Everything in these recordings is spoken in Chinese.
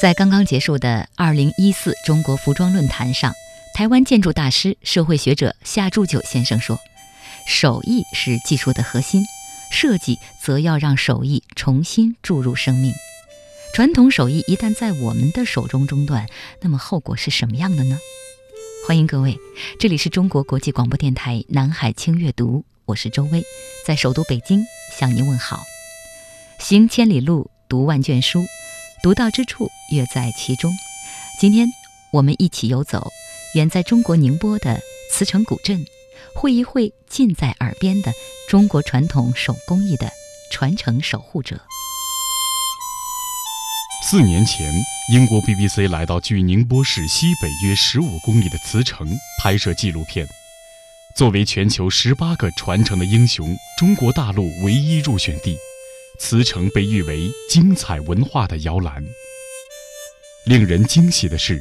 在刚刚结束的二零一四中国服装论坛上，台湾建筑大师、社会学者夏铸久先生说：“手艺是技术的核心，设计则要让手艺重新注入生命。传统手艺一旦在我们的手中中断，那么后果是什么样的呢？”欢迎各位，这里是中国国际广播电台南海轻阅读，我是周薇，在首都北京向您问好。行千里路，读万卷书。独到之处，乐在其中。今天我们一起游走远在中国宁波的慈城古镇，会一会近在耳边的中国传统手工艺的传承守护者。四年前，英国 BBC 来到距宁波市西北约十五公里的慈城拍摄纪录片。作为全球十八个传承的英雄，中国大陆唯一入选地。慈城被誉为精彩文化的摇篮。令人惊喜的是，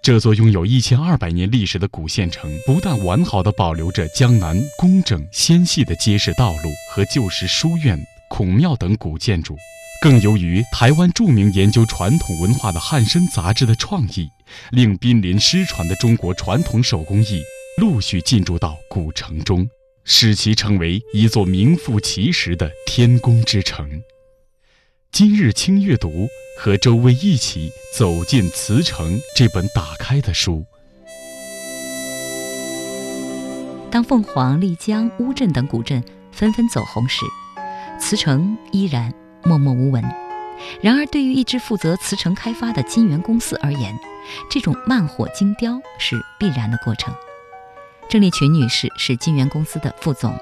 这座拥有一千二百年历史的古县城，不但完好的保留着江南工整纤细的街市道路和旧时书院、孔庙等古建筑，更由于台湾著名研究传统文化的汉声杂志的创意，令濒临失传的中国传统手工艺陆续进驻到古城中。使其成为一座名副其实的天工之城。今日轻阅读，和周薇一起走进瓷城这本打开的书。当凤凰、丽江、乌镇等古镇纷纷走红时，瓷城依然默默无闻。然而，对于一支负责瓷城开发的金源公司而言，这种慢火精雕是必然的过程。郑丽群女士是金源公司的副总，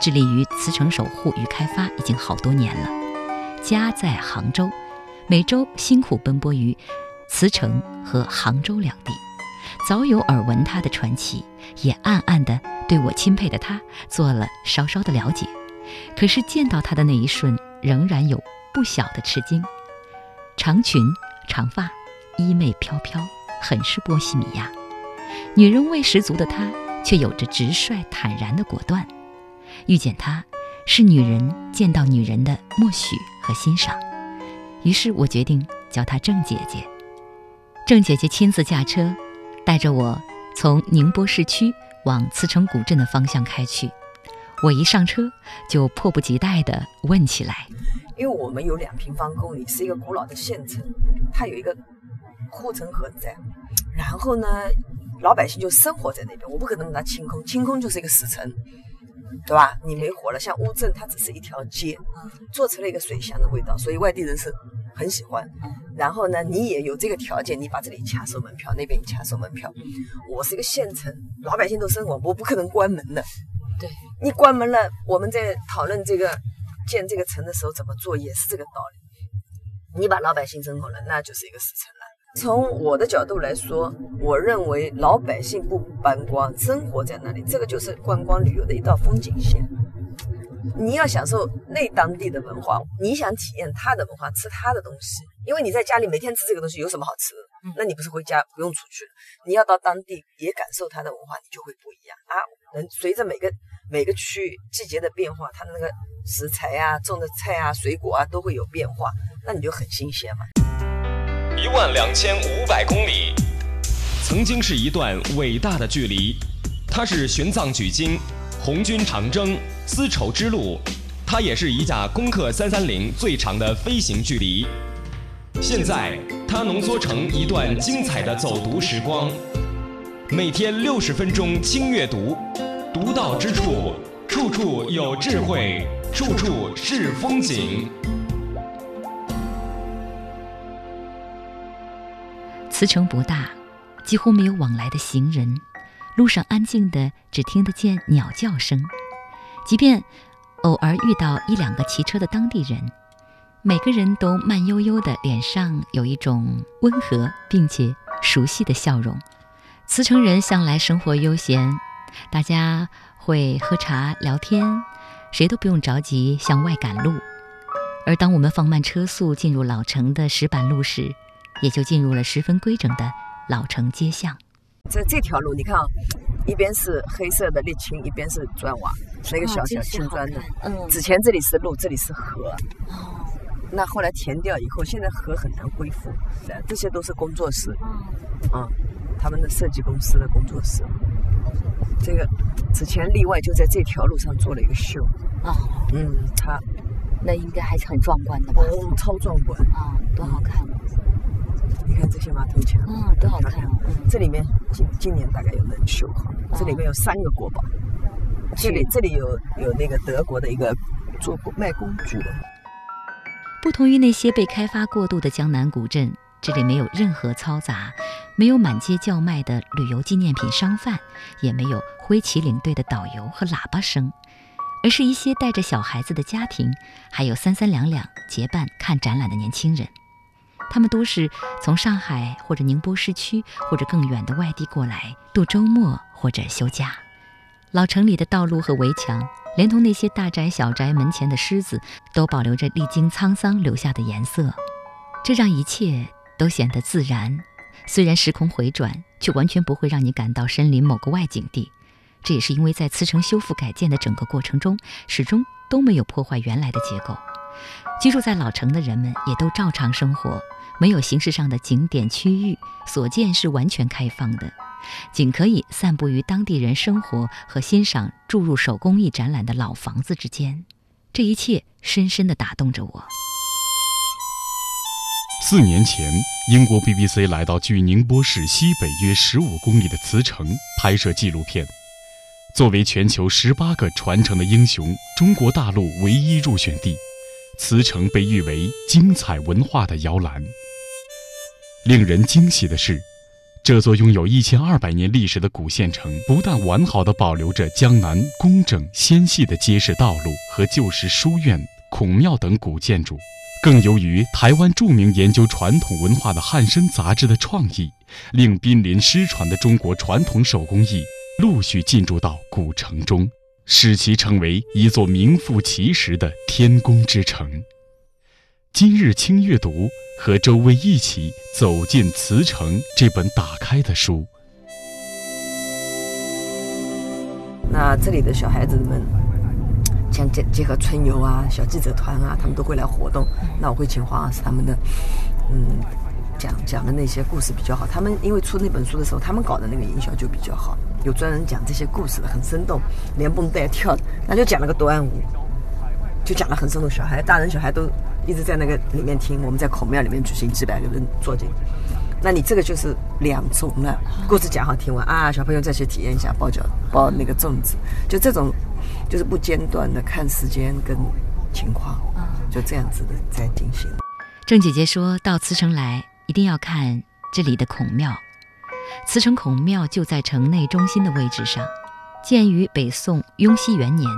致力于慈城守护与开发已经好多年了。家在杭州，每周辛苦奔波于慈城和杭州两地，早有耳闻她的传奇，也暗暗地对我钦佩的她做了稍稍的了解。可是见到她的那一瞬，仍然有不小的吃惊。长裙长发，衣袂飘飘，很是波西米亚，女人味十足的她。却有着直率坦然的果断，遇见她，是女人见到女人的默许和欣赏。于是我决定叫她郑姐姐。郑姐姐亲自驾车，带着我从宁波市区往慈城古镇的方向开去。我一上车就迫不及待地问起来：“因为我们有两平方公里，是一个古老的县城，它有一个护城河在，然后呢？”老百姓就生活在那边，我不可能把它清空，清空就是一个死城，对吧？你没活了。像乌镇，它只是一条街，做成了一个水乡的味道，所以外地人是很喜欢。然后呢，你也有这个条件，你把这里掐收门票，那边也掐收门票。我是一个县城，老百姓都生活，我不可能关门的。对，你关门了，我们在讨论这个建这个城的时候怎么做，也是这个道理。你把老百姓生活了，那就是一个死城了。从我的角度来说，我认为老百姓不观光，生活在那里，这个就是观光旅游的一道风景线。你要享受那当地的文化，你想体验他的文化，吃他的东西，因为你在家里每天吃这个东西有什么好吃的？那你不是回家不用出去了？你要到当地也感受他的文化，你就会不一样啊。能随着每个每个区域季节的变化，它的那个食材啊、种的菜啊、水果啊都会有变化，那你就很新鲜嘛。一万两千五百公里，曾经是一段伟大的距离。它是玄奘取经、红军长征、丝绸之路，它也是一架攻克三三零最长的飞行距离。现在，它浓缩成一段精彩的走读时光。每天六十分钟轻阅读，独到之处，处处有智慧，处处是风景。慈城不大，几乎没有往来的行人，路上安静的，只听得见鸟叫声。即便偶尔遇到一两个骑车的当地人，每个人都慢悠悠的，脸上有一种温和并且熟悉的笑容。慈城人向来生活悠闲，大家会喝茶聊天，谁都不用着急向外赶路。而当我们放慢车速进入老城的石板路时，也就进入了十分规整的老城街巷。在这条路，你看啊，一边是黑色的沥青，一边是砖瓦，是一个小小青砖的。嗯，之前这里是路，这里是河。哦。那后来填掉以后，现在河很难恢复。这些都是工作室。嗯。他们的设计公司的工作室。这个之前例外就在这条路上做了一个秀。哦。嗯，他那应该还是很壮观的吧？哦，超壮观。啊，多好看。你看这些马头墙，嗯，多好看。嗯，这里面今今年大概有能修好。这里面有三个国宝。这里这里有有那个德国的一个做卖工具的。不同于那些被开发过度的江南古镇，这里没有任何嘈杂，没有满街叫卖的旅游纪念品商贩，也没有挥旗领队的导游和喇叭声，而是一些带着小孩子的家庭，还有三三两两结伴看展览的年轻人。他们都是从上海或者宁波市区或者更远的外地过来度周末或者休假。老城里的道路和围墙。连同那些大宅小宅门前的狮子，都保留着历经沧桑留下的颜色，这让一切都显得自然。虽然时空回转，却完全不会让你感到身临某个外景地。这也是因为在慈城修复改建的整个过程中，始终都没有破坏原来的结构。居住在老城的人们也都照常生活，没有形式上的景点区域，所见是完全开放的。仅可以散布于当地人生活和欣赏注入手工艺展览的老房子之间，这一切深深地打动着我。四年前，英国 BBC 来到距宁波市西北约十五公里的慈城拍摄纪录片。作为全球十八个传承的英雄，中国大陆唯一入选地，慈城被誉为精彩文化的摇篮。令人惊喜的是。这座拥有一千二百年历史的古县城，不但完好的保留着江南工整纤细的街市道路和旧时书院、孔庙等古建筑，更由于台湾著名研究传统文化的《汉生》杂志的创意，令濒临失传的中国传统手工艺陆续进驻到古城中，使其成为一座名副其实的天宫之城。今日轻阅读。和周薇一起走进《慈城》这本打开的书。那这里的小孩子们，像结结合春游啊、小记者团啊，他们都会来活动。那我会请黄老师他们的，嗯，讲讲的那些故事比较好。他们因为出那本书的时候，他们搞的那个营销就比较好，有专人讲这些故事的，很生动，连蹦带跳的。那就讲了个多安舞，就讲了很生动，小孩、大人、小孩都。一直在那个里面听，我们在孔庙里面举行，几百个人坐进。那你这个就是两重了，故事讲好听完啊，小朋友再去体验一下包饺包那个粽子，就这种就是不间断的看时间跟情况，就这样子的在进行。郑姐姐说到慈城来一定要看这里的孔庙，慈城孔庙就在城内中心的位置上。建于北宋雍熙元年，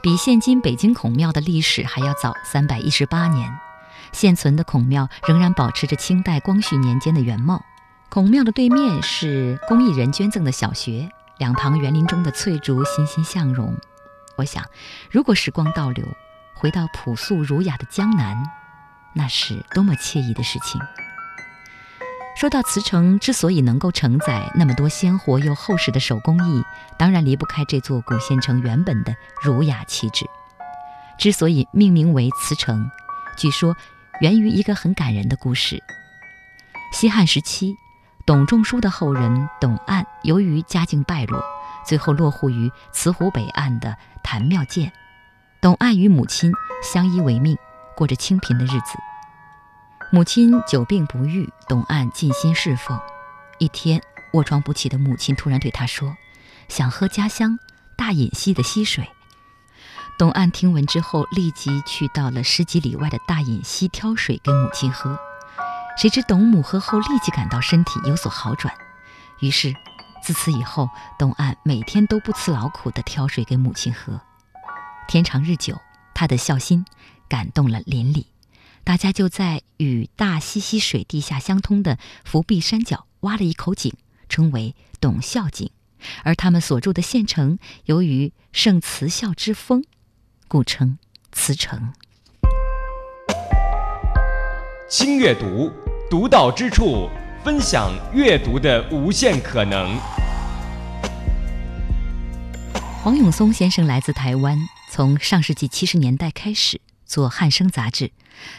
比现今北京孔庙的历史还要早三百一十八年。现存的孔庙仍然保持着清代光绪年间的原貌。孔庙的对面是公益人捐赠的小学，两旁园林中的翠竹欣欣向荣。我想，如果时光倒流，回到朴素儒雅的江南，那是多么惬意的事情。说到慈城之所以能够承载那么多鲜活又厚实的手工艺，当然离不开这座古县城原本的儒雅气质。之所以命名为慈城，据说源于一个很感人的故事。西汉时期，董仲舒的后人董岸由于家境败落，最后落户于慈湖北岸的谭庙涧。董岸与母亲相依为命，过着清贫的日子。母亲久病不愈，董岸尽心侍奉。一天，卧床不起的母亲突然对他说：“想喝家乡大隐溪的溪水。”董岸听闻之后，立即去到了十几里外的大隐溪挑水给母亲喝。谁知董母喝后立即感到身体有所好转，于是自此以后，董岸每天都不辞劳苦地挑水给母亲喝。天长日久，他的孝心感动了邻里。大家就在与大溪溪水地下相通的伏壁山脚挖了一口井，称为董孝井，而他们所住的县城由于盛慈孝之风，故称慈城。轻阅读，独到之处，分享阅读的无限可能。黄永松先生来自台湾，从上世纪七十年代开始做《汉生》杂志。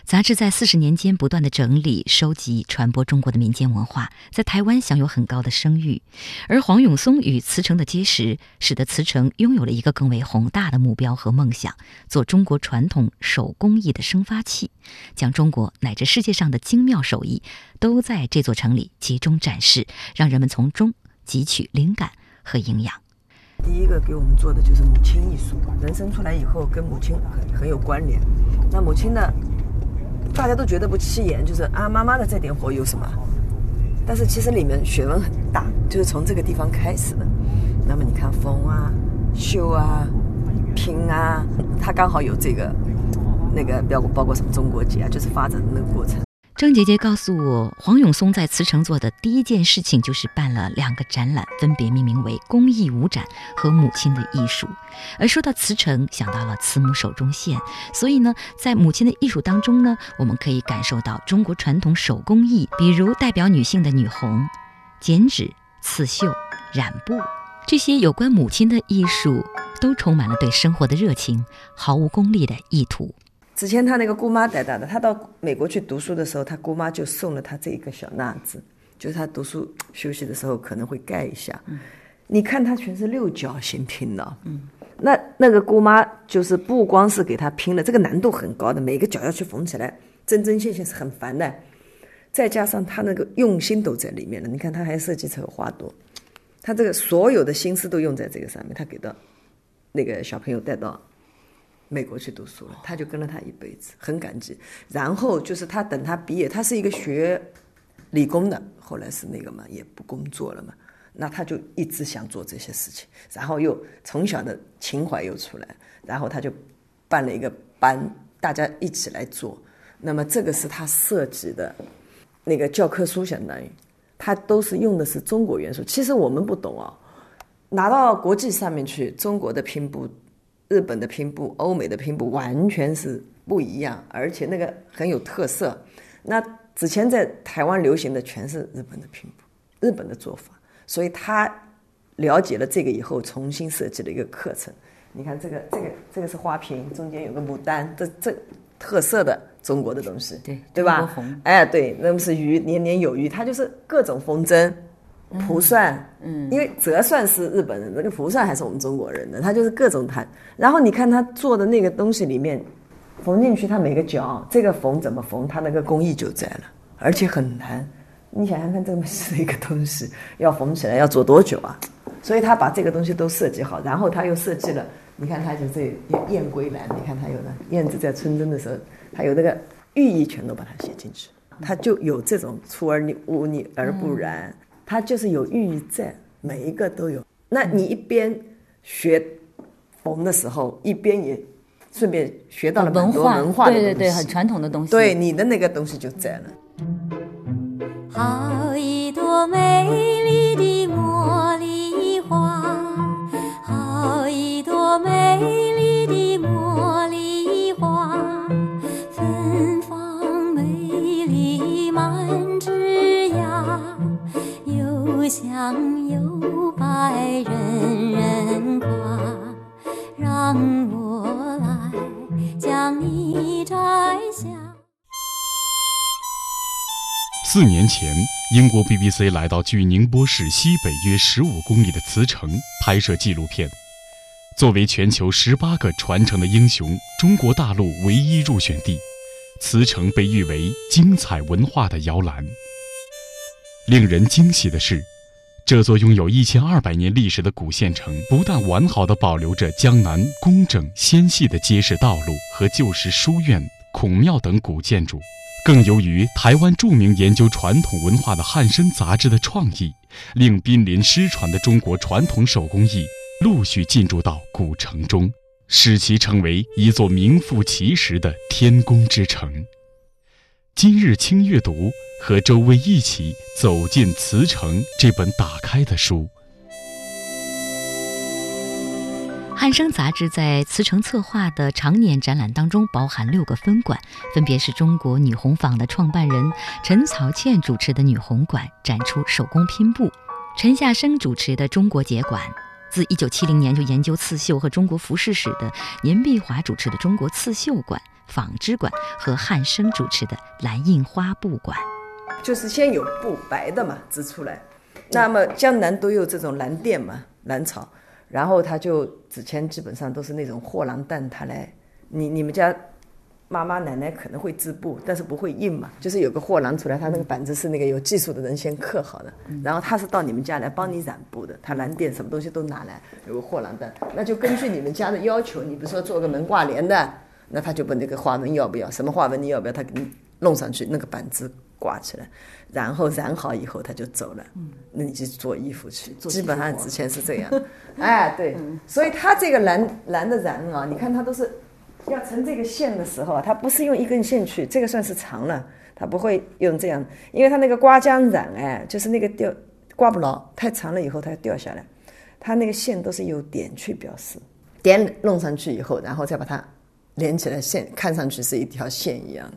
杂志在四十年间不断的整理、收集、传播中国的民间文化，在台湾享有很高的声誉。而黄永松与慈城的结识，使得慈城拥有了一个更为宏大的目标和梦想：做中国传统手工艺的生发器，将中国乃至世界上的精妙手艺都在这座城里集中展示，让人们从中汲取灵感和营养。第一个给我们做的就是母亲艺术，人生出来以后跟母亲很很有关联。那母亲呢？大家都觉得不起眼，就是啊，妈妈的这点活有什么？但是其实里面学问很大，就是从这个地方开始的。那么你看缝啊、绣啊、拼啊，它刚好有这个那个，包括包括什么中国结啊，就是发展的那个过程。郑姐姐告诉我，黄永松在慈城做的第一件事情就是办了两个展览，分别命名为“公益舞展”和“母亲的艺术”。而说到慈城，想到了慈母手中线，所以呢，在母亲的艺术当中呢，我们可以感受到中国传统手工艺，比如代表女性的女红、剪纸、刺绣、染布这些有关母亲的艺术，都充满了对生活的热情，毫无功利的意图。之前他那个姑妈带大的，他到美国去读书的时候，他姑妈就送了他这一个小纳子，就是他读书休息的时候可能会盖一下。你看他全是六角形拼的，嗯，那那个姑妈就是不光是给他拼了，这个难度很高的，每个角要去缝起来，针针线线是很烦的，再加上他那个用心都在里面了。你看他还设计成花朵，他这个所有的心思都用在这个上面，他给到那个小朋友带到。美国去读书了，他就跟了他一辈子，很感激。然后就是他等他毕业，他是一个学理工的，后来是那个嘛，也不工作了嘛。那他就一直想做这些事情，然后又从小的情怀又出来，然后他就办了一个班，大家一起来做。那么这个是他设计的那个教科书，相当于他都是用的是中国元素。其实我们不懂啊，拿到国际上面去，中国的拼布。日本的拼布、欧美的拼布完全是不一样，而且那个很有特色。那之前在台湾流行的全是日本的拼布、日本的做法，所以他了解了这个以后，重新设计了一个课程。你看这个、这个、这个是花瓶，中间有个牡丹，这这特色的中国的东西，对对吧？哎，对，那不是鱼年年有余，它就是各种风筝。蒲扇，嗯，因为折扇是日本人，那个蒲扇还是我们中国人的，他就是各种弹。然后你看他做的那个东西里面，缝进去，他每个角这个缝怎么缝，他那个工艺就在了，而且很难。你想想看，这么细的一个东西要缝起来要做多久啊？所以他把这个东西都设计好，然后他又设计了，你看他就这燕归兰，你看他有的燕子在春耕的时候，他有那个寓意全都把它写进去，他就有这种出而你污泥而不染。它就是有寓意在，每一个都有。那你一边学缝的时候，一边也顺便学到了很多文化的对对对，很传统的东西。对，你的那个东西就在了。好一朵美丽的茉莉花，乡有百人人夸，让我来将你摘下。四年前，英国 BBC 来到距宁波市西北约十五公里的慈城拍摄纪录片。作为全球十八个传承的英雄，中国大陆唯一入选地，慈城被誉为精彩文化的摇篮。令人惊喜的是。这座拥有一千二百年历史的古县城，不但完好的保留着江南工整纤细的街市道路和旧时书院、孔庙等古建筑，更由于台湾著名研究传统文化的《汉生》杂志的创意，令濒临失传的中国传统手工艺陆续进驻到古城中，使其成为一座名副其实的天工之城。今日轻阅读，和周薇一起走进瓷城这本打开的书。汉生杂志在慈城策划的常年展览当中，包含六个分馆，分别是中国女红坊的创办人陈曹倩主持的女红馆，展出手工拼布；陈夏生主持的中国结馆，自1970年就研究刺绣和中国服饰史的年碧华主持的中国刺绣馆、纺织馆和汉生主持的蓝印花布馆。就是先有布白的嘛织出来，那么江南都有这种蓝靛嘛，蓝草，然后他就之前基本上都是那种货郎担他来，你你们家妈妈奶奶可能会织布，但是不会印嘛，就是有个货郎出来，他那个板子是那个有技术的人先刻好的，然后他是到你们家来帮你染布的，他蓝靛什么东西都拿来，有个货郎担，那就根据你们家的要求，你比如说做个门挂帘的，那他就把那个花纹要不要，什么花纹你要不要，他给你弄上去，那个板子挂起来，然后染好以后他就走了，那你就做衣服去，基本上之前是这样，哎对，所以他这个蓝蓝的染啊，你看他都是要成这个线的时候啊，它不是用一根线去，这个算是长了，他不会用这样，因为他那个刮浆染哎，就是那个掉刮不牢，太长了以后它掉下来，它那个线都是由点去表示，点弄上去以后，然后再把它连起来，线看上去是一条线一样。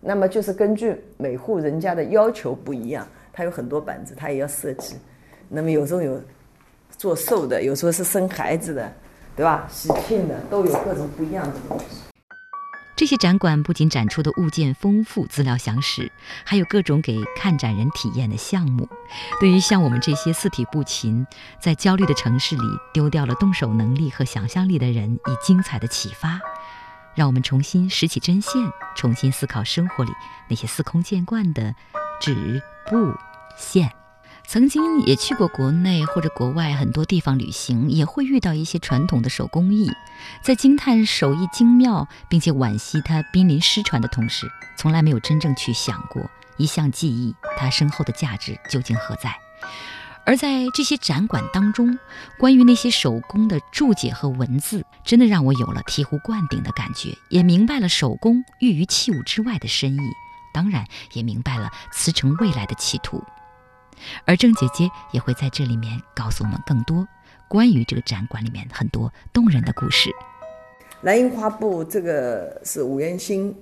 那么就是根据每户人家的要求不一样，它有很多板子，它也要设计。那么有时候有做寿的，有时候是生孩子的，对吧？喜庆的都有各种不一样的东西。这些展馆不仅展出的物件丰富、资料详实，还有各种给看展人体验的项目。对于像我们这些四体不勤，在焦虑的城市里丢掉了动手能力和想象力的人，以精彩的启发，让我们重新拾起针线，重新思考生活里那些司空见惯的纸、布、线。曾经也去过国内或者国外很多地方旅行，也会遇到一些传统的手工艺，在惊叹手艺精妙，并且惋惜它濒临失传的同时，从来没有真正去想过一项技艺它身后的价值究竟何在。而在这些展馆当中，关于那些手工的注解和文字，真的让我有了醍醐灌顶的感觉，也明白了手工寓于器物之外的深意，当然也明白了慈城未来的企图。而郑姐姐也会在这里面告诉我们更多关于这个展馆里面很多动人的故事。蓝印花布这个是吴元兴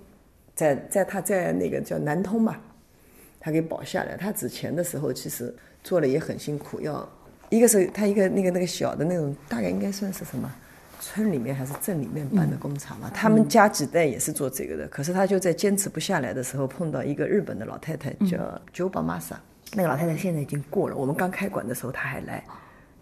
在在他在那个叫南通嘛，他给保下来。他之前的时候其实做了也很辛苦，要一个是他一个那个那个小的那种，大概应该算是什么村里面还是镇里面办的工厂嘛。他们家几代也是做这个的，可是他就在坚持不下来的时候，碰到一个日本的老太太叫九保玛莎。那个老太太现在已经过了，我们刚开馆的时候她还来，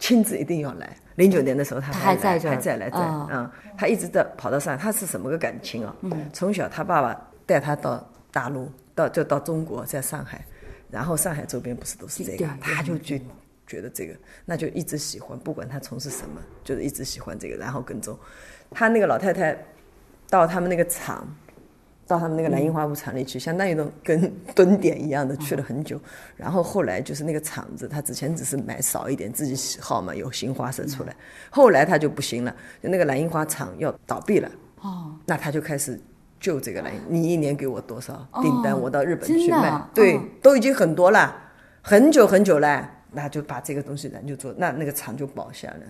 亲自一定要来。零九年的时候她她还在这还在来在，哦嗯，她一直在跑到上海。她是什么个感情啊？从小她爸爸带她到大陆，到就到中国，在上海，然后上海周边不是都是这对个，她就觉觉得这个，那就一直喜欢，不管他从事什么，就是一直喜欢这个，然后跟踪。他那个老太太到他们那个厂。到他们那个蓝印花布厂里去，相当于那种跟 蹲点一样的，去了很久。然后后来就是那个厂子，他之前只是买少一点，自己喜好嘛，有新花色出来。后来他就不行了，就那个蓝印花厂要倒闭了。哦，那他就开始救这个蓝，你一年给我多少订单，我到日本去卖啊。对嗯，都已经很多了，很久很久了。那就把这个东西咱就做，那那个厂就保下来，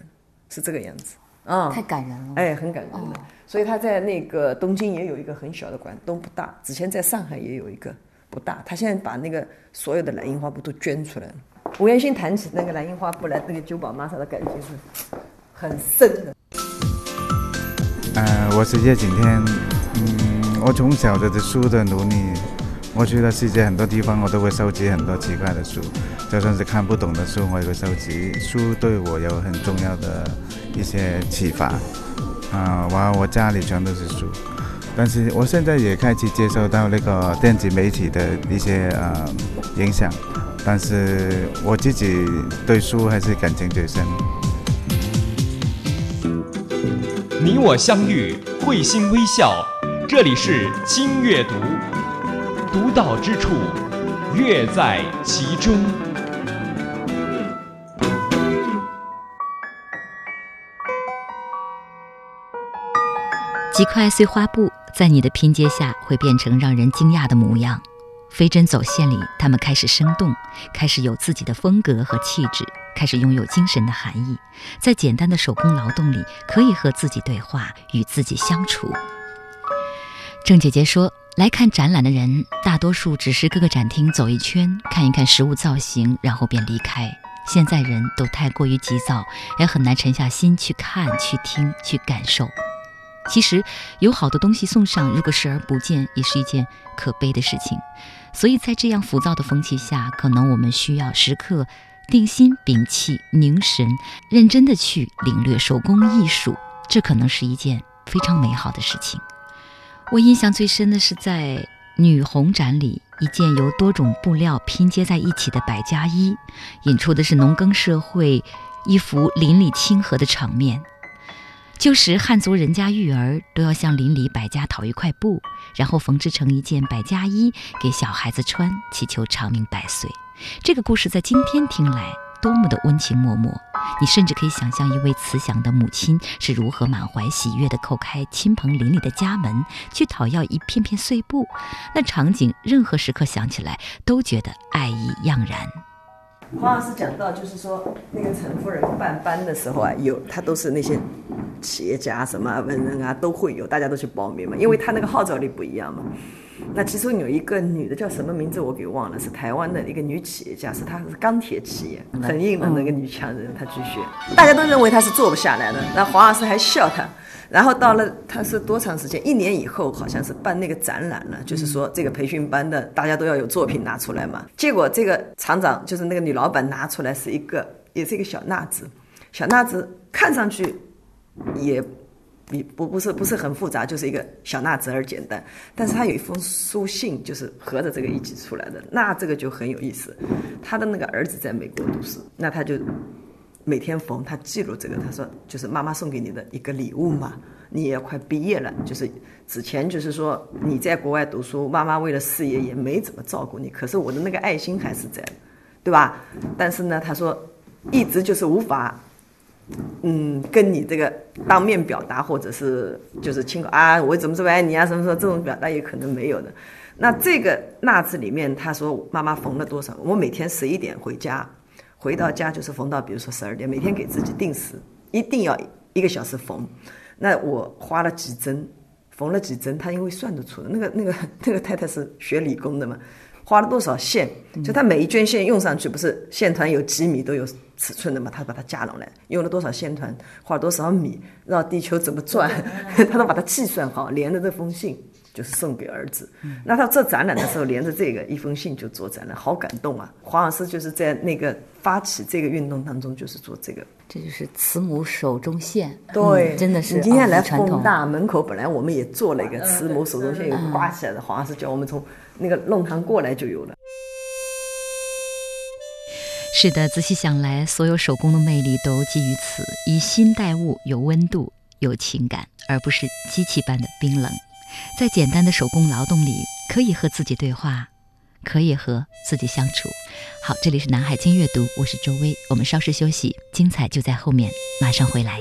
是这个样子。啊、太感人了。哎，很感人的。所以他在那个东京也有一个很小的馆，都不大。之前在上海也有一个不大。他现在把那个所有的蓝印花布都捐出来了。吴元新谈起那个蓝印花布来，那个九保玛莎的感情是很深的。呃，我是叶景天。我从小的书的努力，我去了世界很多地方，我都会收集很多奇怪的书，就算是看不懂的书，我也会收集。书对我有很重要的一些启发。啊、我我家里全都是书，但是我现在也开始接受到那个电子媒体的一些呃影响，但是我自己对书还是感情最深。你我相遇，会心微笑。这里是轻阅读，独到之处，乐在其中。几块碎花布在你的拼接下会变成让人惊讶的模样，飞针走线里，他们开始生动，开始有自己的风格和气质，开始拥有精神的含义。在简单的手工劳动里，可以和自己对话，与自己相处。郑姐姐说：“来看展览的人，大多数只是各个展厅走一圈，看一看实物造型，然后便离开。现在人都太过于急躁，也很难沉下心去看、去听、去感受。其实，有好的东西送上，如果视而不见，也是一件可悲的事情。所以在这样浮躁的风气下，可能我们需要时刻定心、屏气、凝神，认真的去领略手工艺术，这可能是一件非常美好的事情。”我印象最深的是在女红展里，一件由多种布料拼接在一起的百家衣，引出的是农耕社会一幅邻里亲和的场面。旧时汉族人家育儿都要向邻里百家讨一块布，然后缝制成一件百家衣给小孩子穿，祈求长命百岁。这个故事在今天听来。多么的温情脉脉，你甚至可以想象一位慈祥的母亲是如何满怀喜悦地叩开亲朋邻里的家门，去讨要一片片碎布。那场景，任何时刻想起来都觉得爱意盎然。黄老师讲到，就是说那个陈夫人办班的时候啊，有他都是那些企业家、什么文人啊都会有，大家都去报名嘛，因为他那个号召力不一样嘛。那其中有一个女的叫什么名字我给忘了，是台湾的一个女企业家，是她是钢铁企业，很硬的那个女强人，她去学，大家都认为她是做不下来的，那黄老师还笑她，然后到了她是多长时间？一年以后好像是办那个展览了，就是说这个培训班的大家都要有作品拿出来嘛，结果这个厂长就是那个女老板拿出来是一个也是一个小纳子，小纳子看上去也。不不是不是很复杂，就是一个小纳子而简单。但是他有一封书信，就是合着这个一起出来的。那这个就很有意思。他的那个儿子在美国读书，那他就每天缝，他记录这个。他说，就是妈妈送给你的一个礼物嘛。你也快毕业了，就是之前就是说你在国外读书，妈妈为了事业也没怎么照顾你，可是我的那个爱心还是在，对吧？但是呢，他说一直就是无法。嗯，跟你这个当面表达，或者是就是亲口啊，我怎么这么爱你啊，什么什么这种表达也可能没有的。那这个纳字里面，他说妈妈缝了多少？我每天十一点回家，回到家就是缝到，比如说十二点，每天给自己定时，一定要一个小时缝。那我花了几针，缝了几针，他因为算得出的。那个那个那个太太是学理工的嘛。花了多少线？就他每一卷线用上去，不是线团有几米都有尺寸的嘛？他把它加拢来，用了多少线团，花了多少米，绕地球怎么转，他都把它计算好，连着这封信就是送给儿子。那他做展览的时候，连着这个一封信就做展览，好感动啊！黄老师就是在那个发起这个运动当中，就是做这个。这就是慈母手中线，对，真的是。你今天来风大门口，本来我们也做了一个慈母手中线，有挂起来的。黄老师叫我们从。那个弄堂过来就有了。是的，仔细想来，所有手工的魅力都基于此：以心待物，有温度，有情感，而不是机器般的冰冷。在简单的手工劳动里，可以和自己对话，可以和自己相处。好，这里是南海经阅读，我是周薇，我们稍事休息，精彩就在后面，马上回来。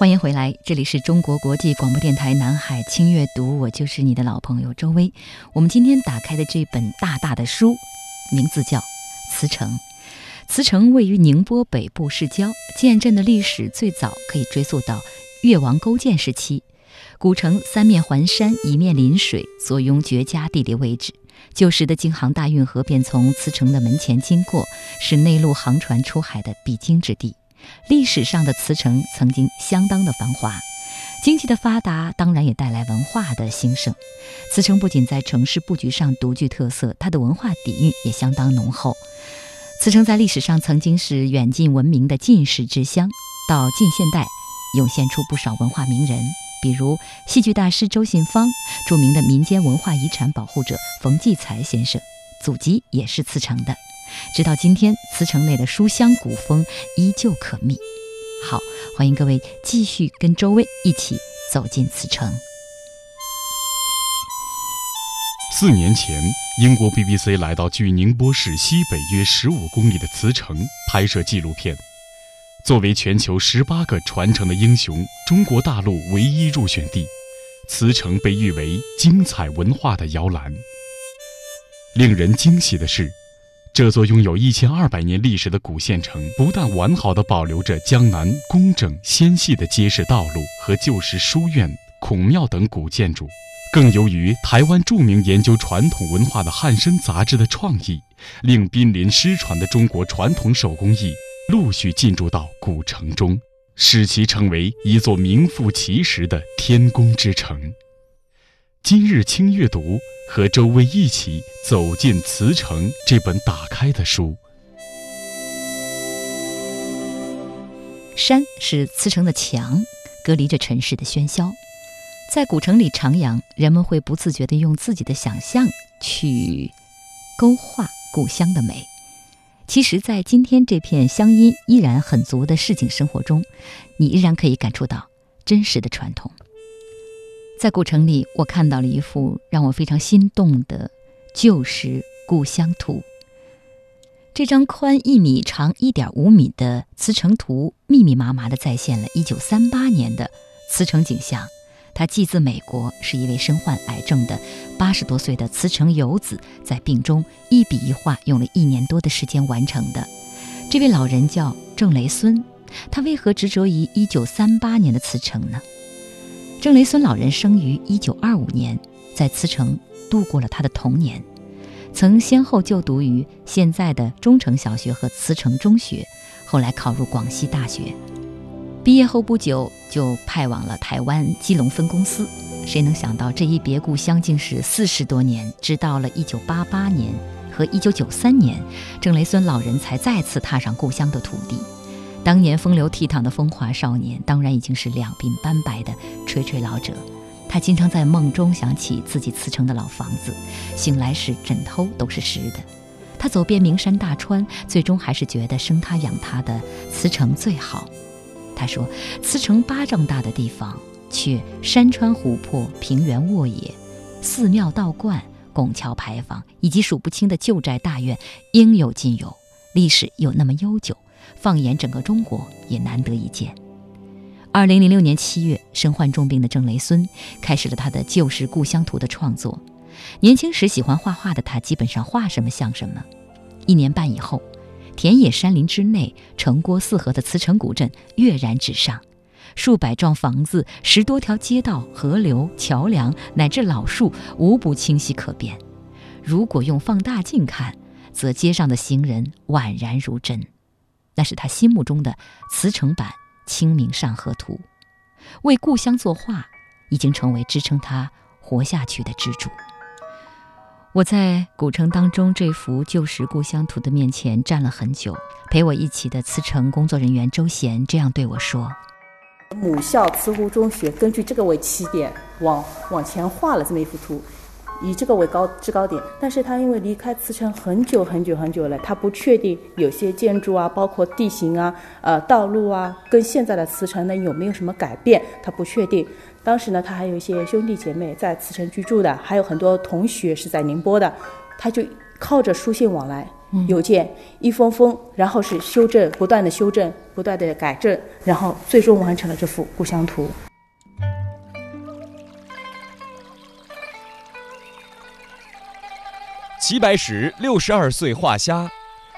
欢迎回来，这里是中国国际广播电台南海轻阅读，我就是你的老朋友周薇。我们今天打开的这本大大的书，名字叫《慈城》。慈城位于宁波北部市郊，建镇的历史最早可以追溯到越王勾践时期。古城三面环山，一面临水，坐拥绝佳地理位置。旧时的京杭大运河便从慈城的门前经过，是内陆航船出海的必经之地。历史上的慈城曾经相当的繁华。经济的发达当然也带来文化的兴盛。慈城不仅在城市布局上独具特色，它的文化底蕴也相当浓厚。慈城在历史上曾经是远近闻名的进士之乡，到近现代涌现出不少文化名人，比如戏剧大师周信芳、著名的民间文化遗产保护者冯骥才先生，祖籍也是慈城的。直到今天，慈城内的书香古风依旧可觅。好，欢迎各位继续跟周薇一起走进慈城。四年前，英国 BBC 来到距宁波市西北约十五公里的茨城拍摄纪录片。作为全球十八个传承的英雄，中国大陆唯一入选地，茨城被誉为精彩文化的摇篮。令人惊喜的是。这座拥有一千二百年历史的古县城，不但完好的保留着江南工整纤细的街市道路和旧时书院、孔庙等古建筑，更由于台湾著名研究传统文化的汉声杂志的创意，令濒临失传的中国传统手工艺陆续进驻到古城中，使其成为一座名副其实的天工之城。今日轻阅读。和周薇一起走进《慈城》这本打开的书。山是慈城的墙，隔离着尘世的喧嚣。在古城里徜徉，人们会不自觉地用自己的想象去勾画故乡的美。其实，在今天这片乡音依然很足的市井生活中，你依然可以感触到真实的传统。在古城里，我看到了一幅让我非常心动的旧时故乡图。这张宽一米、长一点五米的慈城图，密密麻麻地再现了1938年的慈城景象。他寄自美国，是一位身患癌症的八十多岁的慈城游子，在病中一笔一画用了一年多的时间完成的。这位老人叫郑雷孙，他为何执着于1938年的慈城呢？郑雷孙老人生于一九二五年，在慈城度过了他的童年，曾先后就读于现在的中城小学和慈城中学，后来考入广西大学。毕业后不久就派往了台湾基隆分公司。谁能想到这一别故乡竟是四十多年，直到了一九八八年和一九九三年，郑雷孙老人才再次踏上故乡的土地。当年风流倜傥的风华少年，当然已经是两鬓斑白的垂垂老者。他经常在梦中想起自己慈城的老房子，醒来时枕头都是湿的。他走遍名山大川，最终还是觉得生他养他的慈城最好。他说：“慈城巴掌大的地方，却山川湖泊、平原沃野、寺庙道观、拱桥牌坊以及数不清的旧宅大院，应有尽有，历史又那么悠久。”放眼整个中国，也难得一见。二零零六年七月，身患重病的郑雷孙开始了他的旧时故乡图的创作。年轻时喜欢画画的他，基本上画什么像什么。一年半以后，田野山林之内，城郭四合的慈城古镇跃然纸上，数百幢房子、十多条街道、河流、桥梁乃至老树，无不清晰可辨。如果用放大镜看，则街上的行人宛然如真。那是他心目中的慈城版《清明上河图》，为故乡作画，已经成为支撑他活下去的支柱。我在古城当中这幅旧时故乡图的面前站了很久，陪我一起的慈城工作人员周贤这样对我说：“母校慈湖中学根据这个为起点，往往前画了这么一幅图。”以这个为高制高点，但是他因为离开慈城很久很久很久了，他不确定有些建筑啊，包括地形啊，呃，道路啊，跟现在的慈城呢有没有什么改变，他不确定。当时呢，他还有一些兄弟姐妹在慈城居住的，还有很多同学是在宁波的，他就靠着书信往来，邮件一封封，然后是修正，不断的修正，不断的改正，然后最终完成了这幅故乡图。齐白石六十二岁画虾，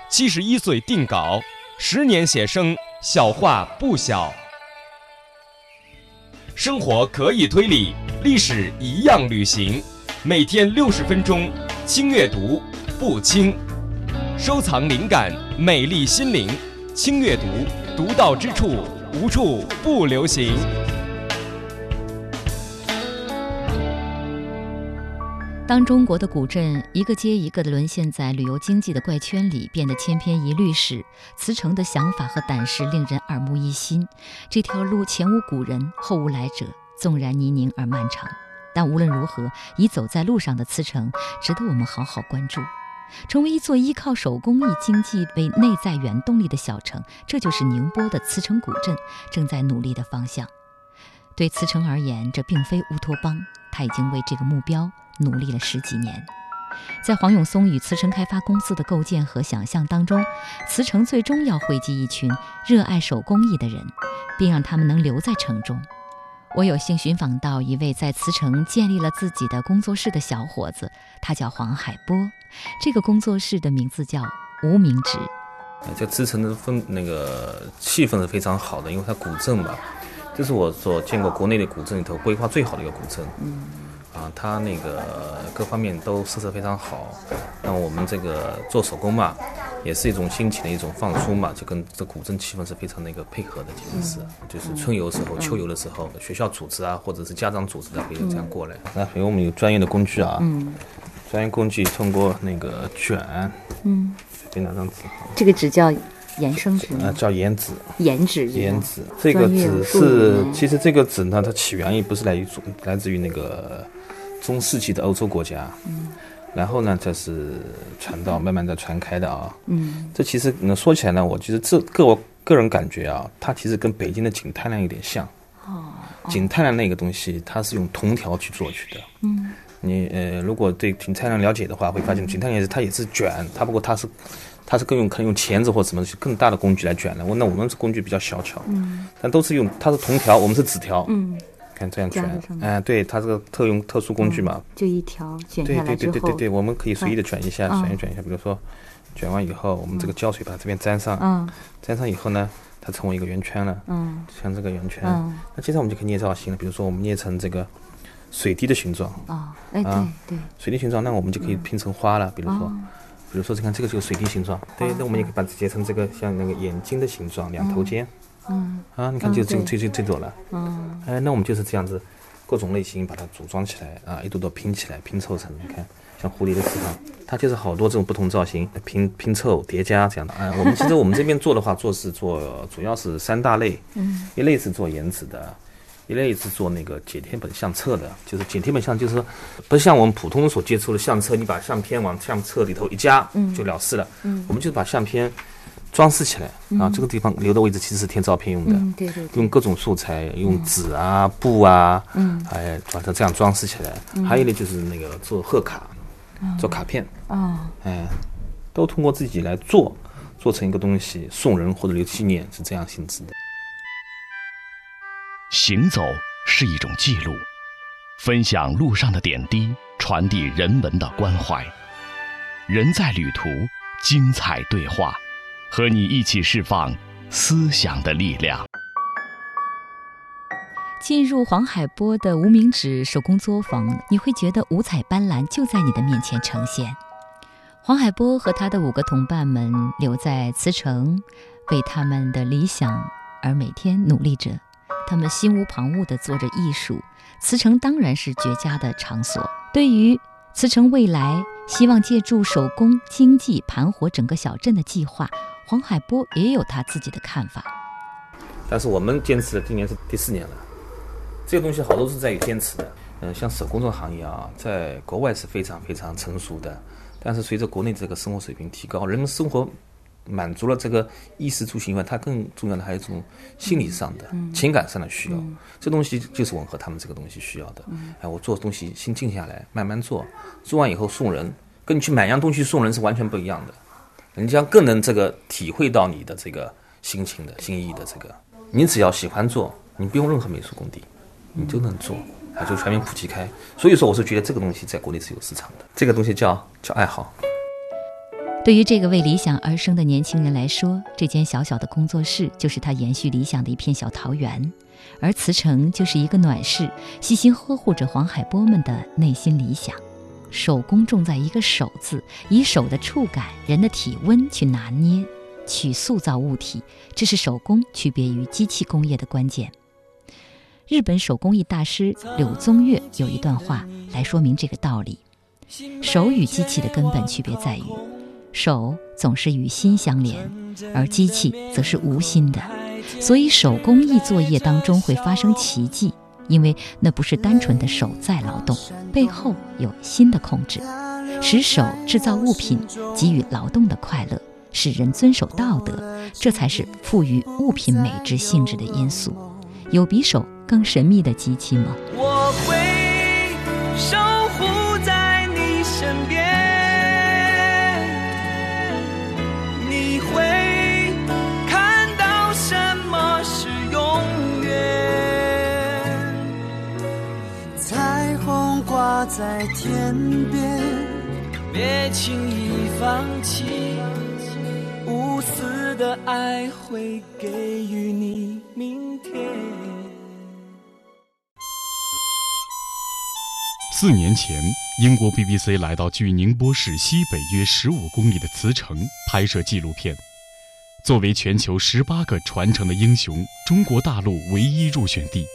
七十一岁定稿，十年写生，小画不小。生活可以推理，历史一样旅行。每天六十分钟，轻阅读，不轻。收藏灵感，美丽心灵，轻阅读，独到之处，无处不流行。当中国的古镇一个接一个的沦陷在旅游经济的怪圈里，变得千篇一律时，慈城的想法和胆识令人耳目一新。这条路前无古人，后无来者，纵然泥泞而漫长，但无论如何，已走在路上的慈城，值得我们好好关注。成为一座依靠手工艺经济为内在原动力的小城，这就是宁波的慈城古镇正在努力的方向。对慈城而言，这并非乌托邦，他已经为这个目标努力了十几年。在黄永松与慈城开发公司的构建和想象当中，慈城最终要汇集一群热爱手工艺的人，并让他们能留在城中。我有幸寻访到一位在慈城建立了自己的工作室的小伙子，他叫黄海波。这个工作室的名字叫无名指。这慈城的氛那个气氛是非常好的，因为它古镇嘛，这是我所见过国内的古镇里头规划最好的一个古镇。嗯。啊，它那个各方面都色泽非常好。那我们这个做手工嘛。也是一种心情的一种放松嘛，就跟这古镇气氛是非常那个配合的，其实是，就是春游时候、秋游的时候，学校组织啊，或者是家长组织的，可以这样过来。那因为我们有专业的工具啊，嗯，专业工具通过那个卷，嗯，随便拿张纸，这个纸叫延生纸啊，叫延纸，延纸，延纸。这个纸是，其实这个纸呢，它起源于不是来于，来自于那个中世纪的欧洲国家，嗯。然后呢，这是传到慢慢的传开的啊。嗯，这其实呢说起来呢，我觉得这个我个人感觉啊，它其实跟北京的景泰蓝有点像。哦。景泰蓝那个东西，它是用铜条去做去的。嗯。你呃，如果对景泰蓝了解的话，会发现景泰蓝也是它也是卷，它不过它是，它是更用可能用钳子或什么更大的工具来卷的。我那我们是工具比较小巧。嗯。但都是用它是铜条，我们是纸条。嗯。这样卷，哎，对，它这个特用特殊工具嘛，就一条卷下来对对对对对对，我们可以随意的卷一下，卷一卷一下。比如说，卷完以后，我们这个胶水把这边粘上，嗯，粘上以后呢，它成为一个圆圈了，嗯，像这个圆圈。那接着我们就可以捏造型了，比如说我们捏成这个水滴的形状，啊，哎，对对，水滴形状，那我们就可以拼成花了。比如说，比如说，你看这个就是水滴形状，对，那我们也可以把它截成这个像那个眼睛的形状，两头尖。嗯。啊，你看就这这这这朵了，嗯，哎，那我们就是这样子，各种类型把它组装起来啊，一朵朵拼起来，拼凑成，你看像蝴蝶的翅膀，它就是好多这种不同造型拼拼凑叠加这样的。哎，我们其实我们这边做的话，做是做主要是三大类，嗯，一类是做颜值的，一类是做那个剪贴本相册的，就是剪贴本相，就是说不像我们普通所接触的相册，你把相片往相册里头一夹，嗯，就了事了，嗯，我们就是把相片。装饰起来啊，这个地方留的位置其实是贴照片用的，对对，用各种素材，用纸啊、布啊，嗯，哎，把它这样装饰起来。还有呢，就是那个做贺卡，做卡片，啊，哎，都通过自己来做，做成一个东西送人或者留纪念，是这样性质的。行走是一种记录，分享路上的点滴，传递人文的关怀。人在旅途，精彩对话。和你一起释放思想的力量。进入黄海波的无名指手工作坊，你会觉得五彩斑斓就在你的面前呈现。黄海波和他的五个同伴们留在慈城，为他们的理想而每天努力着。他们心无旁骛地做着艺术。慈城当然是绝佳的场所。对于慈城未来希望借助手工经济盘活整个小镇的计划。黄海波也有他自己的看法，但是我们坚持的今年是第四年了。这个东西好多是在于坚持的。嗯，像手工这个行业啊，在国外是非常非常成熟的，但是随着国内这个生活水平提高，人们生活满足了这个衣食住行以外，它更重要的还有一种心理上的、情感上的需要。这东西就是吻合他们这个东西需要的。哎，我做东西先静下来，慢慢做，做完以后送人，跟你去买样东西送人是完全不一样的。人家更能这个体会到你的这个心情的心意的这个，你只要喜欢做，你不用任何美术功底，你就能做，啊，就全面普及开。所以说，我是觉得这个东西在国内是有市场的。这个东西叫叫爱好。对于这个为理想而生的年轻人来说，这间小小的工作室就是他延续理想的一片小桃园，而慈城就是一个暖室，细心呵护着黄海波们的内心理想。手工重在一个“手”字，以手的触感、人的体温去拿捏，去塑造物体，这是手工区别于机器工业的关键。日本手工艺大师柳宗悦有一段话来说明这个道理：手与机器的根本区别在于，手总是与心相连，而机器则是无心的。所以手工艺作业当中会发生奇迹，因为那不是单纯的手在劳动，背后有心的控制，使手制造物品，给予劳动的快乐，使人遵守道德，这才是赋予物品美之性质的因素。有比手更神秘的机器吗？我会在天边，别轻易放弃，无私的爱会给予你明天。四年前，英国 BBC 来到距宁波市西北约十五公里的慈城拍摄纪录片。作为全球十八个传承的英雄，中国大陆唯一入选地，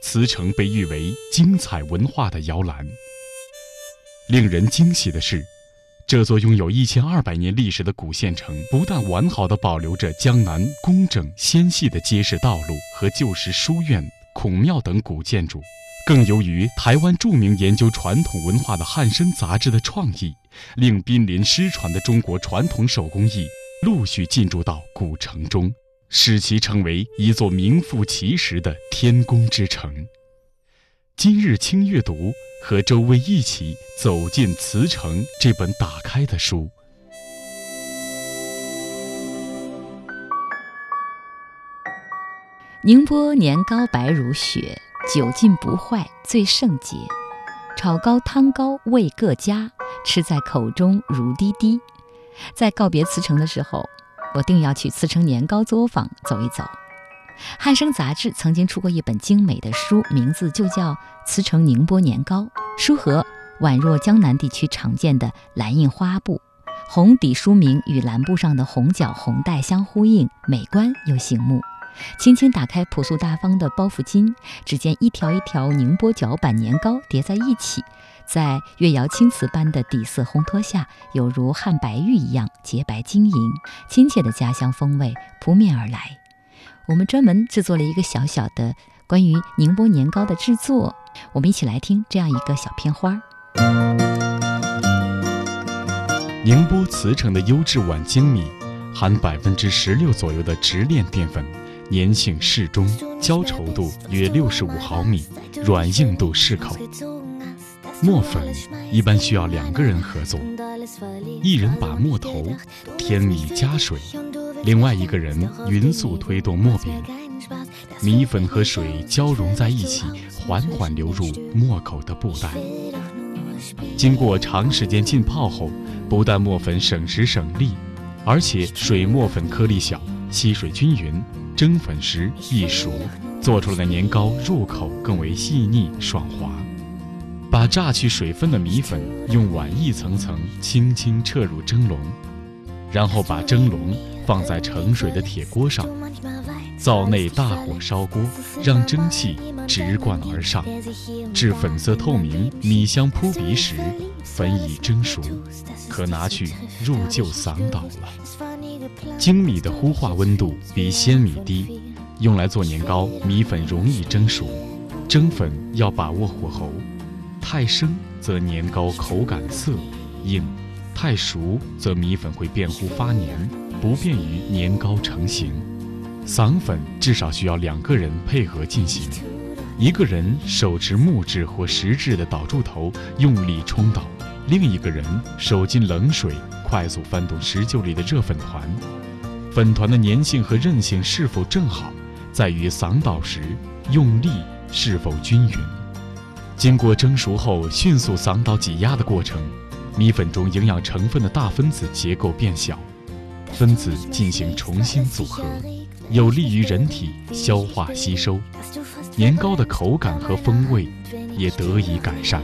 慈城被誉为精彩文化的摇篮。令人惊喜的是，这座拥有一千二百年历史的古县城，不但完好的保留着江南工整纤细的街市道路和旧时书院、孔庙等古建筑。更由于台湾著名研究传统文化的《汉声》杂志的创意，令濒临失传的中国传统手工艺陆续进驻到古城中，使其成为一座名副其实的天工之城。今日轻阅读，和周薇一起走进慈城这本打开的书。宁波年糕白如雪。久浸不坏最圣洁，炒糕汤糕味各佳，吃在口中如滴滴。在告别慈城的时候，我定要去慈城年糕作坊走一走。汉生杂志曾经出过一本精美的书，名字就叫《慈城宁波年糕》。书盒宛若江南地区常见的蓝印花布，红底书名与蓝布上的红角红带相呼应，美观又醒目。轻轻打开朴素大方的包袱巾，只见一条一条宁波角板年糕叠在一起，在月窑青瓷般的底色烘托下，有如汉白玉一样洁白晶莹，亲切的家乡风味扑面而来。我们专门制作了一个小小的关于宁波年糕的制作，我们一起来听这样一个小片花。宁波慈城的优质碗精米，含百分之十六左右的直链淀粉。粘性适中，焦稠度约六十五毫米，软硬度适口。磨粉一般需要两个人合作，一人把磨头，添米加水，另外一个人匀速推动磨饼，米粉和水交融在一起，缓缓流入磨口的布袋。经过长时间浸泡后，不但磨粉省时省力，而且水磨粉颗粒小，吸水均匀。蒸粉时易熟，做出来的年糕入口更为细腻爽滑。把榨去水分的米粉用碗一层层轻轻撤入蒸笼，然后把蒸笼放在盛水的铁锅上，灶内大火烧锅，让蒸汽直灌而上，至粉色透明、米香扑鼻时，粉已蒸熟，可拿去入臼嗓捣了。精米的糊化温度比鲜米低，用来做年糕，米粉容易蒸熟。蒸粉要把握火候，太生则年糕口感涩硬，太熟则米粉会变糊发黏，不便于年糕成型。嗓粉至少需要两个人配合进行，一个人手持木质或石质的捣柱头用力冲捣，另一个人手进冷水。快速翻动石臼里的热粉团，粉团的粘性和韧性是否正好，在于嗓捣时用力是否均匀。经过蒸熟后迅速嗓捣挤压的过程，米粉中营养成分的大分子结构变小，分子进行重新组合，有利于人体消化吸收，年糕的口感和风味也得以改善。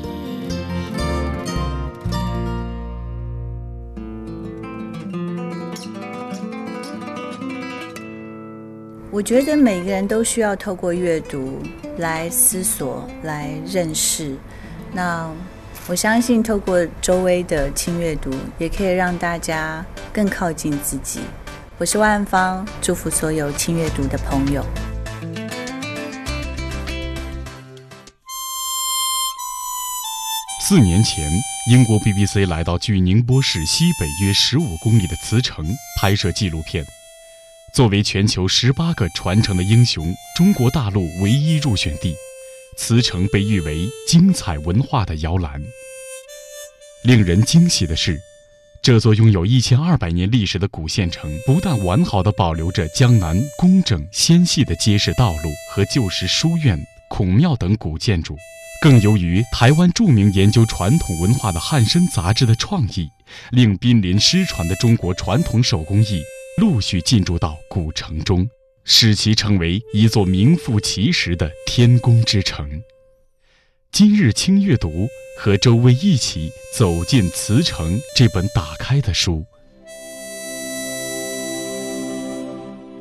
我觉得每个人都需要透过阅读来思索、来认识。那我相信，透过周围的轻阅读，也可以让大家更靠近自己。我是万芳，祝福所有轻阅读的朋友。四年前，英国 BBC 来到距宁波市西北约十五公里的慈城拍摄纪录片。作为全球十八个传承的英雄，中国大陆唯一入选地，慈城被誉为精彩文化的摇篮。令人惊喜的是，这座拥有一千二百年历史的古县城，不但完好的保留着江南工整纤细的街市道路和旧时书院、孔庙等古建筑，更由于台湾著名研究传统文化的《汉声》杂志的创意，令濒临失传的中国传统手工艺。陆续进驻到古城中，使其成为一座名副其实的天工之城。今日轻阅读，和周薇一起走进慈城这本打开的书。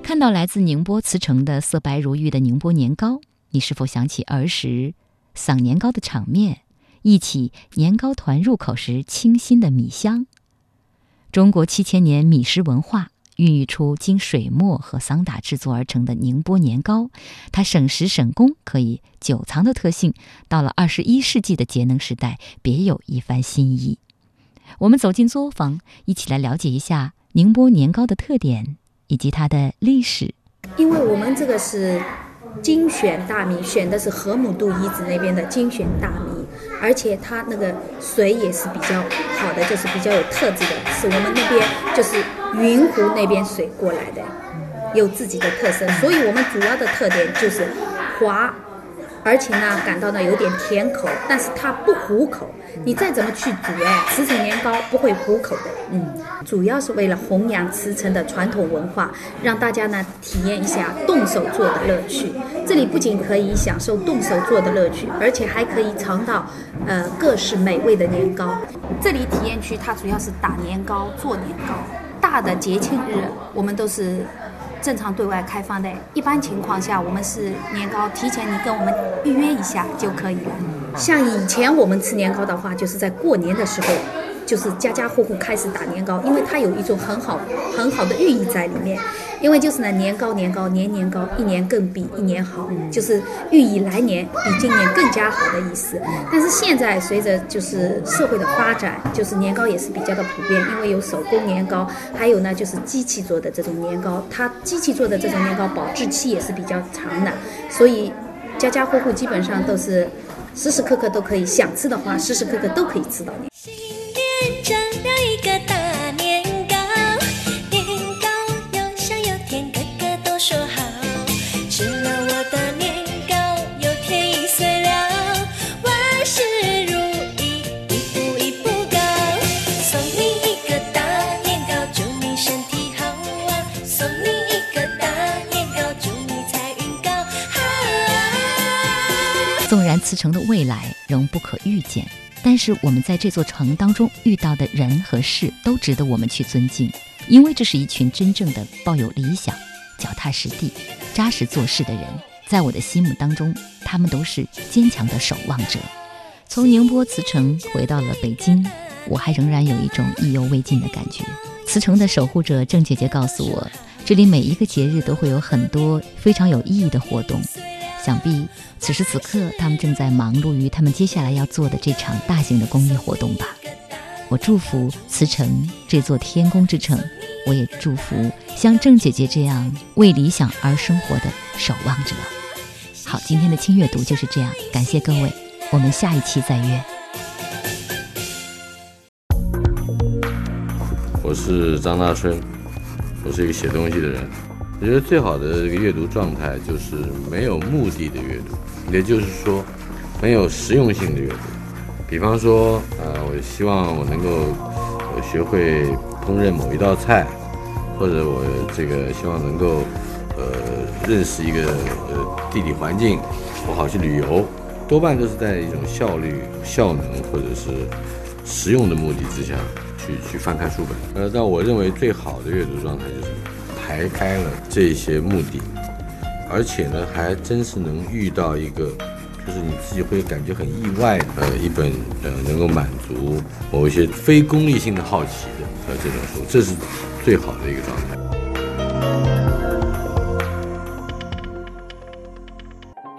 看到来自宁波慈城的色白如玉的宁波年糕，你是否想起儿时赏年糕的场面，忆起年糕团入口时清新的米香？中国七千年米食文化。孕育出经水磨和桑打制作而成的宁波年糕，它省时省工，可以久藏的特性，到了二十一世纪的节能时代，别有一番新意。我们走进作坊，一起来了解一下宁波年糕的特点以及它的历史。因为我们这个是精选大米，选的是河姆渡遗址那边的精选大米，而且它那个水也是比较好的，就是比较有特质的，是我们那边就是。云湖那边水过来的，有自己的特色，所以我们主要的特点就是滑，而且呢感到呢有点甜口，但是它不糊口。你再怎么去煮哎，慈城年糕不会糊口的。嗯，主要是为了弘扬慈城的传统文化，让大家呢体验一下动手做的乐趣。这里不仅可以享受动手做的乐趣，而且还可以尝到呃各式美味的年糕。这里体验区它主要是打年糕、做年糕。大的节庆日，我们都是正常对外开放的。一般情况下，我们是年糕提前你跟我们预约一下就可以了。像以前我们吃年糕的话，就是在过年的时候。就是家家户户开始打年糕，因为它有一种很好很好的寓意在里面。因为就是呢，年糕年糕年年高，一年更比一年好，就是寓意来年比今年更加好的意思。但是现在随着就是社会的发展，就是年糕也是比较的普遍，因为有手工年糕，还有呢就是机器做的这种年糕，它机器做的这种年糕保质期也是比较长的，所以家家户户基本上都是时时刻刻都可以想吃的话，时时刻刻都可以吃到年。慈城的未来仍不可预见。但是我们在这座城当中遇到的人和事都值得我们去尊敬，因为这是一群真正的抱有理想、脚踏实地、扎实做事的人。在我的心目当中，他们都是坚强的守望者。从宁波慈城回到了北京，我还仍然有一种意犹未尽的感觉。慈城的守护者郑姐姐告诉我，这里每一个节日都会有很多非常有意义的活动。想必此时此刻，他们正在忙碌于他们接下来要做的这场大型的公益活动吧。我祝福慈城这座天宫之城，我也祝福像郑姐姐这样为理想而生活的守望者。好，今天的轻阅读就是这样，感谢各位，我们下一期再约。我是张大春，我是一个写东西的人。我觉得最好的这个阅读状态就是没有目的的阅读，也就是说，没有实用性的阅读。比方说，呃，我希望我能够学会烹饪某一道菜，或者我这个希望能够呃认识一个呃地理环境，我好去旅游，多半都是在一种效率、效能或者是实用的目的之下去去翻看书本。呃，但我认为最好的阅读状态就是。排开了这些目的，而且呢，还真是能遇到一个，就是你自己会感觉很意外的，呃，一本呃能够满足某一些非功利性的好奇的呃这种书，这是最好的一个状态。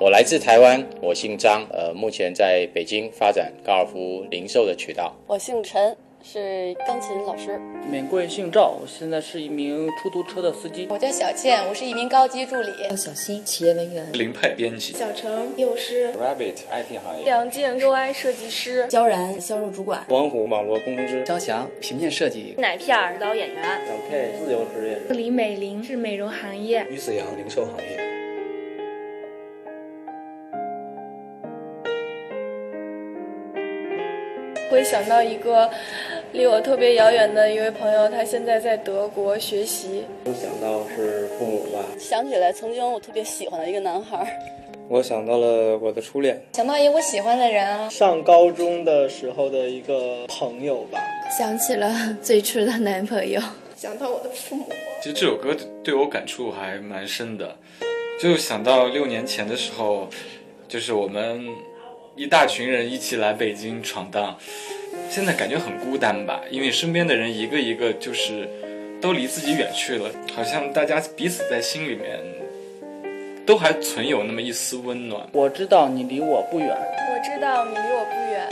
我来自台湾，我姓张，呃，目前在北京发展高尔夫零售的渠道。我姓陈，是钢琴老师。免贵姓赵，我现在是一名出租车的司机。我叫小倩，我是一名高级助理。叫小新，企业文员。林派编辑。小程，幼师。Rabbit IT 行业。梁静，UI 设计师。焦然，销售主管。王虎，网络工程师。张翔，平面设计。奶片儿，导演员。小 K，自由职业。李美玲是美容行业。于子阳，零售行业。会想到一个离我特别遥远的一位朋友，他现在在德国学习。我想到是父母吧。想起来曾经我特别喜欢的一个男孩。我想到了我的初恋。想到一个我喜欢的人啊。上高中的时候的一个朋友吧。想起了最初的男朋友。想到我的父母。其实这首歌对我感触还蛮深的，就想到六年前的时候，就是我们。一大群人一起来北京闯荡，现在感觉很孤单吧？因为身边的人一个一个就是都离自己远去了，好像大家彼此在心里面都还存有那么一丝温暖。我知道你离我不远，我知道你离我不远，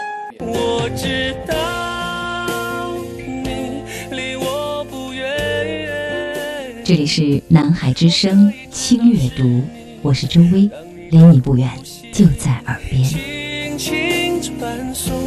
我知道你离我不远。这里是南海之声轻阅读，我是周薇，离你不远，就在耳边。轻轻传送，我感觉。